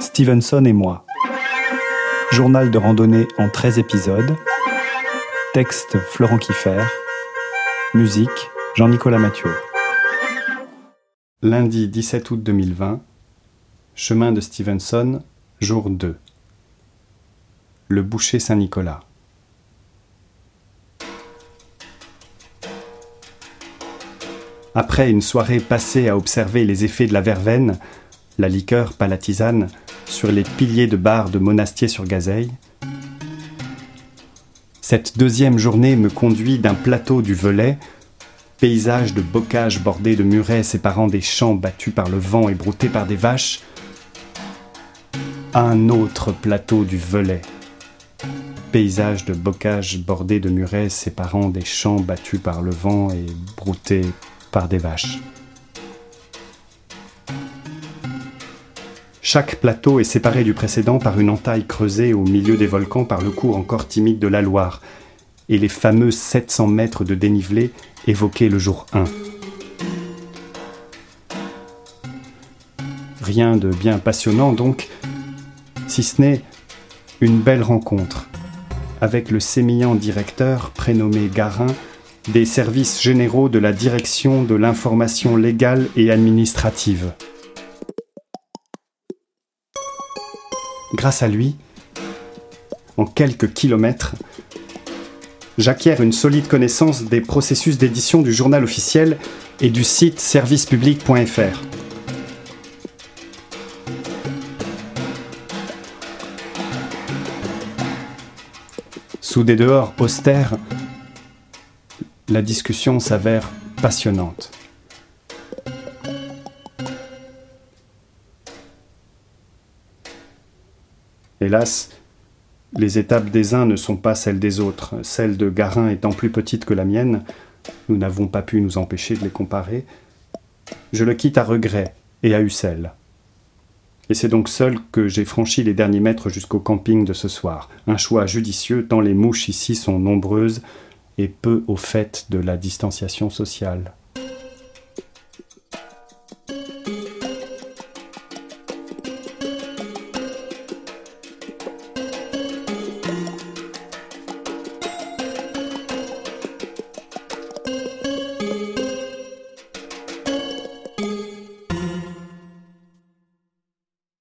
Stevenson et moi. Journal de randonnée en 13 épisodes. Texte Florent Kiffer. Musique Jean-Nicolas Mathieu. Lundi 17 août 2020. Chemin de Stevenson, jour 2. Le boucher Saint-Nicolas. Après une soirée passée à observer les effets de la verveine, la liqueur palatisane, sur les piliers de bar de Monastier-sur-Gazeille, cette deuxième journée me conduit d'un plateau du Velay, paysage de bocage bordé de murets séparant des champs battus par le vent et broutés par des vaches, à un autre plateau du Velay, paysage de bocage bordé de murets séparant des champs battus par le vent et broutés par des vaches. Chaque plateau est séparé du précédent par une entaille creusée au milieu des volcans par le cours encore timide de la Loire, et les fameux 700 mètres de dénivelé évoqués le jour 1. Rien de bien passionnant donc, si ce n'est une belle rencontre avec le sémillant directeur prénommé Garin des services généraux de la direction de l'information légale et administrative. Grâce à lui, en quelques kilomètres, j'acquiers une solide connaissance des processus d'édition du journal officiel et du site servicepublic.fr. Sous des dehors austères, la discussion s'avère passionnante. Hélas, les étapes des uns ne sont pas celles des autres. Celle de Garin étant plus petite que la mienne, nous n'avons pas pu nous empêcher de les comparer. Je le quitte à regret et à Ussel. Et c'est donc seul que j'ai franchi les derniers mètres jusqu'au camping de ce soir. Un choix judicieux tant les mouches ici sont nombreuses et peu au fait de la distanciation sociale.